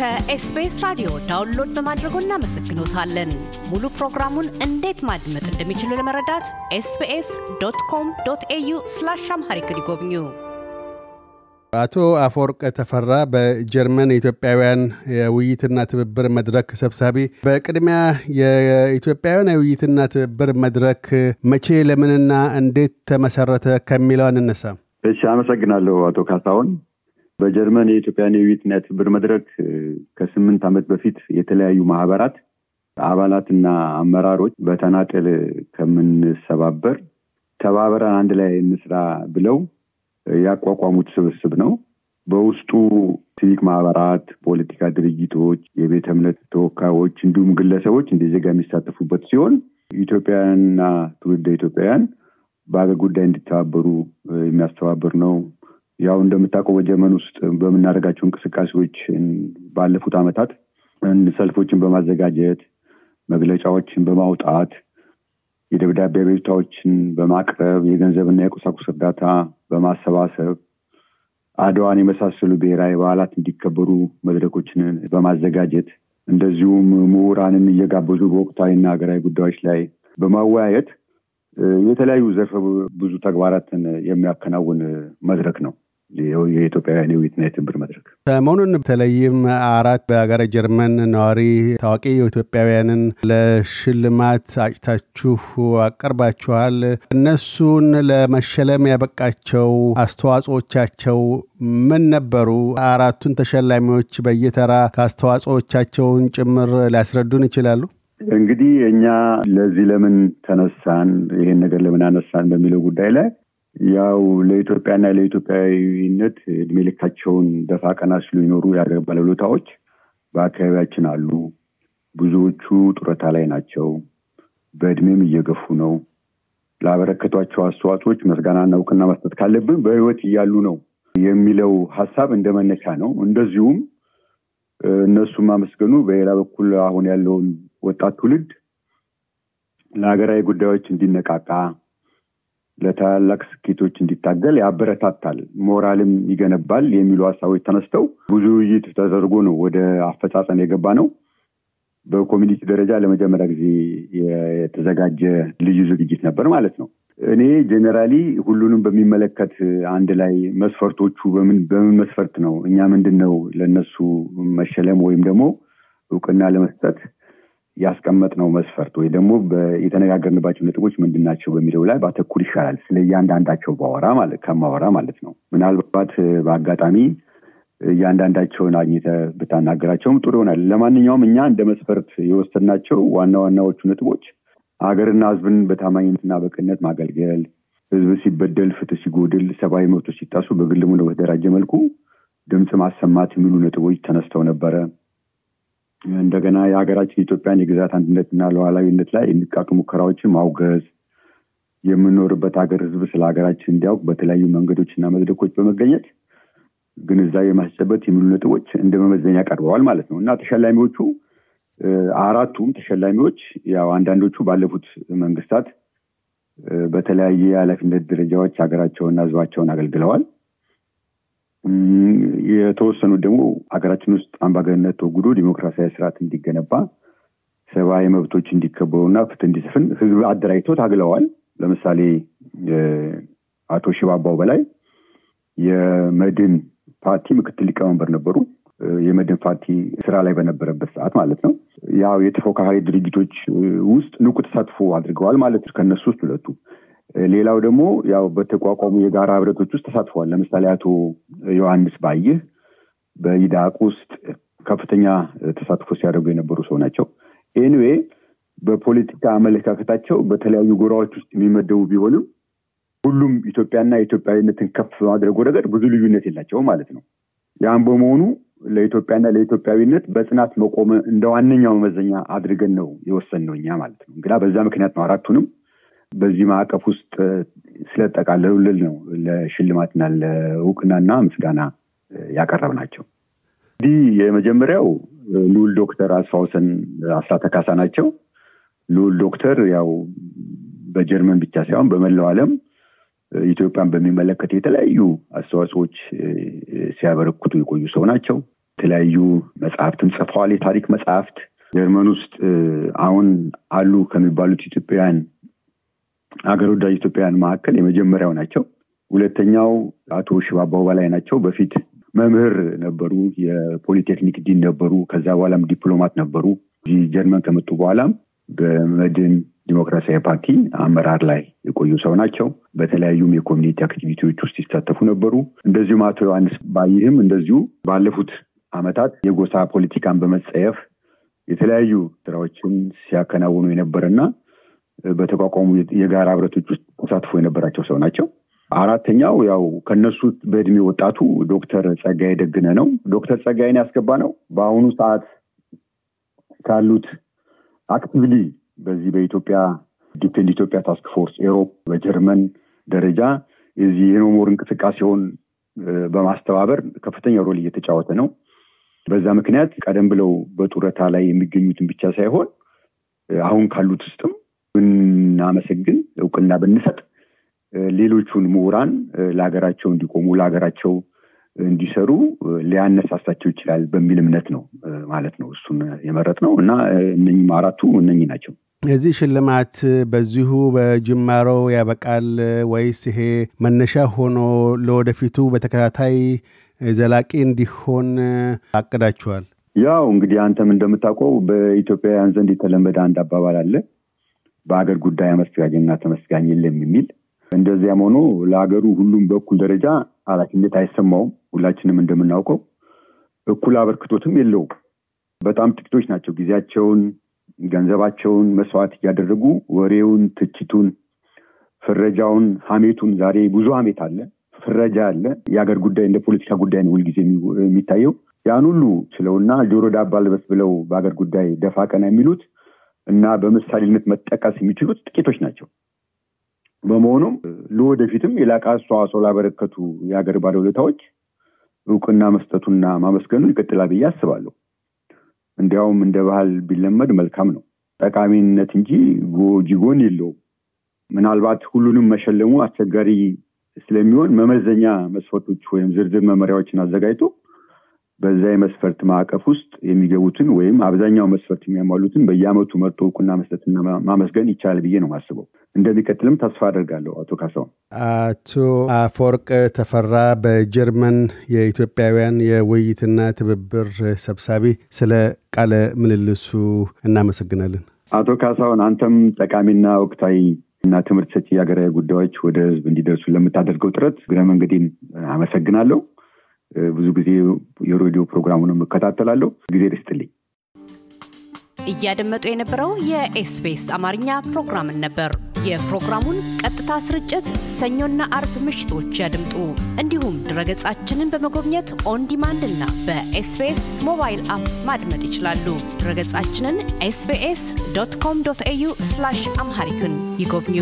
ከ SBS ራዲዮ download በማድረጎ እናመሰግኖታለን። ሙሉ ፕሮግራሙን እንዴት ማድመጥ እንደሚችሉ ለመረዳት SBS dot com dot au slash Amharic ይጎብኙ። አቶ አፈወርቅ ተፈራ በጀርመን የኢትዮጵያውያን የውይይትና ትብብር መድረክ ሰብሳቢ፣ በቅድሚያ የኢትዮጵያውያን የውይይትና ትብብር መድረክ መቼ ለምንና እንዴት ተመሰረተ ከሚለው እንነሳ። እሺ፣ አመሰግናለሁ አቶ ካሳሁን። በጀርመን የኢትዮጵያን የውይይትና የትብብር መድረክ ከስምንት ዓመት በፊት የተለያዩ ማህበራት አባላትና አመራሮች በተናጠል ከምንሰባበር ተባብረን አንድ ላይ እንስራ ብለው ያቋቋሙት ስብስብ ነው። በውስጡ ሲቪክ ማህበራት፣ ፖለቲካ ድርጅቶች፣ የቤተ እምነት ተወካዮች እንዲሁም ግለሰቦች እንደ ዜጋ የሚሳተፉበት ሲሆን ኢትዮጵያውያንና ትውልደ ኢትዮጵያውያን በአገር ጉዳይ እንዲተባበሩ የሚያስተባብር ነው። ያው እንደምታውቀው በጀርመን ውስጥ በምናደርጋቸው እንቅስቃሴዎች ባለፉት ዓመታት ሰልፎችን በማዘጋጀት መግለጫዎችን በማውጣት የደብዳቤ አቤቱታዎችን በማቅረብ የገንዘብና የቁሳቁስ እርዳታ በማሰባሰብ አድዋን የመሳሰሉ ብሔራዊ በዓላት እንዲከበሩ መድረኮችን በማዘጋጀት እንደዚሁም ምሁራንን እየጋበዙ በወቅታዊና ሀገራዊ ጉዳዮች ላይ በማወያየት የተለያዩ ዘርፈ ብዙ ተግባራትን የሚያከናውን መድረክ ነው። የኢትዮጵያውያን የውይይትና የትብብር መድረክ ሰሞኑን በተለይም አራት በሀገረ ጀርመን ነዋሪ ታዋቂ ኢትዮጵያውያንን ለሽልማት አጭታችሁ አቀርባችኋል። እነሱን ለመሸለም ያበቃቸው አስተዋጽኦቻቸው ምን ነበሩ? አራቱን ተሸላሚዎች በየተራ ከአስተዋጽኦቻቸውን ጭምር ሊያስረዱን ይችላሉ? እንግዲህ እኛ ለዚህ ለምን ተነሳን፣ ይሄን ነገር ለምን አነሳን በሚለው ጉዳይ ላይ ያው ለኢትዮጵያና ለኢትዮጵያዊነት እድሜ ልካቸውን ደፋ ቀና ሲሉ ይኖሩ የአገር ባለውለታዎች በአካባቢያችን አሉ። ብዙዎቹ ጡረታ ላይ ናቸው። በእድሜም እየገፉ ነው። ላበረከቷቸው አስተዋጽኦች ምስጋናና እውቅና መስጠት ካለብን በሕይወት እያሉ ነው የሚለው ሀሳብ እንደ መነሻ ነው። እንደዚሁም እነሱም ማመስገኑ በሌላ በኩል አሁን ያለውን ወጣት ትውልድ ለሀገራዊ ጉዳዮች እንዲነቃቃ ለታላላቅ ስኬቶች እንዲታገል ያበረታታል፣ ሞራልም ይገነባል የሚሉ ሀሳቦች ተነስተው ብዙ ውይይት ተደርጎ ነው ወደ አፈጻጸም የገባ ነው። በኮሚኒቲ ደረጃ ለመጀመሪያ ጊዜ የተዘጋጀ ልዩ ዝግጅት ነበር ማለት ነው። እኔ ጄኔራሊ ሁሉንም በሚመለከት አንድ ላይ መስፈርቶቹ በምን በምን መስፈርት ነው እኛ ምንድን ነው ለእነሱ መሸለም ወይም ደግሞ እውቅና ለመስጠት ያስቀመጥነው መስፈርት ወይ ደግሞ የተነጋገርንባቸው ነጥቦች ምንድን ናቸው በሚለው ላይ ባተኩር ይሻላል። ስለ እያንዳንዳቸው ባወራ ማለት ከማወራ ማለት ነው። ምናልባት በአጋጣሚ እያንዳንዳቸውን አግኝተህ ብታናገራቸውም ጥሩ ይሆናል። ለማንኛውም እኛ እንደ መስፈርት የወሰድናቸው ዋና ዋናዎቹ ነጥቦች ሀገርና ሕዝብን በታማኝነትና በቅነት ማገልገል፣ ሕዝብ ሲበደል፣ ፍትህ ሲጎድል፣ ሰብአዊ መብቶች ሲጣሱ በግልም ሆነ በተደራጀ መልኩ ድምፅ ማሰማት የሚሉ ነጥቦች ተነስተው ነበረ። እንደገና የሀገራችን ኢትዮጵያን የግዛት አንድነትና ሉዓላዊነት ላይ የሚቃጡ ሙከራዎችን ማውገዝ፣ የምንኖርበት ሀገር ህዝብ ስለ ሀገራችን እንዲያውቅ በተለያዩ መንገዶችና መድረኮች በመገኘት ግንዛቤ ማስጨበጥ የሚሉ ነጥቦች እንደ መመዘኛ ቀርበዋል ማለት ነው እና ተሸላሚዎቹ አራቱም ተሸላሚዎች ያው አንዳንዶቹ ባለፉት መንግስታት በተለያየ የኃላፊነት ደረጃዎች ሀገራቸውንና ህዝባቸውን አገልግለዋል። የተወሰኑት ደግሞ ሀገራችን ውስጥ አምባገነንነት ተወግዶ ዲሞክራሲያዊ ስርዓት እንዲገነባ ሰብአዊ መብቶች እንዲከበሩና ፍትህ እንዲሰፍን ህዝብ አደራጅተው ታግለዋል። ለምሳሌ አቶ ሽባባው በላይ የመድን ፓርቲ ምክትል ሊቀመንበር ነበሩ። የመድን ፓርቲ ስራ ላይ በነበረበት ሰዓት ማለት ነው። ያው የተፎካካሪ ድርጅቶች ውስጥ ንቁ ተሳትፎ አድርገዋል ማለት ነው። ከእነሱ ውስጥ ሁለቱ ሌላው ደግሞ ያው በተቋቋሙ የጋራ ህብረቶች ውስጥ ተሳትፈዋል። ለምሳሌ አቶ ዮሐንስ ባይህ በኢዳቅ ውስጥ ከፍተኛ ተሳትፎ ሲያደርጉ የነበሩ ሰው ናቸው። anyway በፖለቲካ አመለካከታቸው በተለያዩ ጎራዎች ውስጥ የሚመደቡ ቢሆንም ሁሉም ኢትዮጵያና የኢትዮጵያዊነትን ከፍ በማድረጉ ረገድ ብዙ ልዩነት የላቸውም ማለት ነው። ያም በመሆኑ ለኢትዮጵያና ለኢትዮጵያዊነት በጽናት መቆም እንደ ዋነኛው መመዘኛ አድርገን ነው የወሰንነው እኛ ማለት ነው። እንግዳ በዛ ምክንያት ነው አራቱንም በዚህ ማዕቀፍ ውስጥ ስለጠቃለሉልን ነው ለሽልማትና ለእውቅናና ምስጋና ያቀረብ ናቸው። እንዲህ የመጀመሪያው ልዑል ዶክተር አስፋውሰን አስራተ ካሳ ናቸው። ልዑል ዶክተር ያው በጀርመን ብቻ ሳይሆን በመላው ዓለም ኢትዮጵያን በሚመለከት የተለያዩ አስተዋጽኦዎች ሲያበረክቱ የቆዩ ሰው ናቸው። የተለያዩ መጽሐፍትን ጽፈዋል። የታሪክ መጽሐፍት ጀርመን ውስጥ አሁን አሉ ከሚባሉት ኢትዮጵያውያን ሀገር ወዳጅ ኢትዮጵያውያን መካከል የመጀመሪያው ናቸው። ሁለተኛው አቶ ሽባባው በላይ ናቸው። በፊት መምህር ነበሩ፣ የፖሊቴክኒክ ዲን ነበሩ። ከዛ በኋላም ዲፕሎማት ነበሩ። ጀርመን ከመጡ በኋላም በመድን ዲሞክራሲያዊ ፓርቲ አመራር ላይ የቆዩ ሰው ናቸው። በተለያዩም የኮሚኒቲ አክቲቪቲዎች ውስጥ ይሳተፉ ነበሩ። እንደዚሁም አቶ ዮሐንስ ባይህም እንደዚሁ ባለፉት ዓመታት የጎሳ ፖለቲካን በመጸየፍ የተለያዩ ስራዎችን ሲያከናውኑ የነበረና በተቋቋሙ የጋራ ህብረቶች ውስጥ ተሳትፎ የነበራቸው ሰው ናቸው። አራተኛው ያው ከነሱ በእድሜ ወጣቱ ዶክተር ጸጋዬ ደግነ ነው። ዶክተር ጸጋዬን ያስገባ ነው በአሁኑ ሰዓት ካሉት actively በዚህ በኢትዮጵያ Defend Ethiopia Task Force Europe በጀርመን ደረጃ የዚህ የ No More እንቅስቃሴውን በማስተባበር ከፍተኛ role እየተጫወተ ነው። በዛ ምክንያት ቀደም ብለው በጡረታ ላይ የሚገኙትን ብቻ ሳይሆን አሁን ካሉት ውስጥም ብናመሰግን እውቅና ብንሰጥ ሌሎቹን ምሁራን ለሀገራቸው እንዲቆሙ ለሀገራቸው እንዲሰሩ ሊያነሳሳቸው ይችላል በሚል እምነት ነው ማለት ነው እሱን የመረጥ ነው እና እነኝም አራቱ እነኝ ናቸው። የዚህ ሽልማት በዚሁ በጅማሮ ያበቃል ወይስ ይሄ መነሻ ሆኖ ለወደፊቱ በተከታታይ ዘላቂ እንዲሆን አቅዳችኋል? ያው እንግዲህ አንተም እንደምታውቀው በኢትዮጵያውያን ዘንድ የተለመደ አንድ አባባል አለ። በሀገር ጉዳይ አመስጋኝና ተመስጋኝ የለም የሚል እንደዚያም ሆኖ ለሀገሩ ሁሉም በእኩል ደረጃ ኃላፊነት አይሰማውም። ሁላችንም እንደምናውቀው እኩል አበርክቶትም የለውም። በጣም ጥቂቶች ናቸው ጊዜያቸውን፣ ገንዘባቸውን መስዋዕት እያደረጉ ወሬውን፣ ትችቱን፣ ፍረጃውን፣ ሀሜቱን ዛሬ ብዙ ሀሜት አለ፣ ፍረጃ አለ። የሀገር ጉዳይ እንደ ፖለቲካ ጉዳይ ነው ሁልጊዜ የሚታየው። ያን ሁሉ ችለውና ጆሮ ዳባ ልበስ ብለው በሀገር ጉዳይ ደፋ ቀና የሚሉት እና በምሳሌነት መጠቀስ የሚችሉት ጥቂቶች ናቸው። በመሆኑም ለወደፊትም የላቀ አስተዋጽኦ ላበረከቱ የሀገር ባለውለታዎች እውቅና መስጠቱና ማመስገኑ ይቀጥላል ብዬ አስባለሁ። እንዲያውም እንደ ባህል ቢለመድ መልካም ነው። ጠቃሚነት እንጂ ጎጂ ጎን የለውም። ምናልባት ሁሉንም መሸለሙ አስቸጋሪ ስለሚሆን መመዘኛ መስፈርቶች ወይም ዝርዝር መመሪያዎችን አዘጋጅቶ በዛ የመስፈርት ማዕቀፍ ውስጥ የሚገቡትን ወይም አብዛኛው መስፈርት የሚያሟሉትን በየአመቱ መርጦ እውቅና መስጠትና ማመስገን ይቻላል ብዬ ነው ማስበው። እንደሚቀጥልም ተስፋ አደርጋለሁ። አቶ ካሳሁን። አቶ አፈወርቅ ተፈራ በጀርመን የኢትዮጵያውያን የውይይትና ትብብር ሰብሳቢ፣ ስለ ቃለ ምልልሱ እናመሰግናለን። አቶ ካሳሁን አንተም ጠቃሚና ወቅታዊ እና ትምህርት ሰጪ የሀገራዊ ጉዳዮች ወደ ህዝብ እንዲደርሱ ለምታደርገው ጥረት እግረ መንገዴን አመሰግናለሁ። ብዙ ጊዜ የሬዲዮ ፕሮግራሙንም እከታተላለሁ። እግዜር ይስጥልኝ። እያደመጡ የነበረው የ SBS አማርኛ ፕሮግራምን ነበር። የፕሮግራሙን ቀጥታ ስርጭት ሰኞና አርብ ምሽቶች ያድምጡ። እንዲሁም ድረገጻችንን በመጎብኘት on demand እና በ SBS mobile app ማድመጥ ይችላሉ። ድረገጻችንን SBS dot com dot au Amharic ን ይጎብኙ።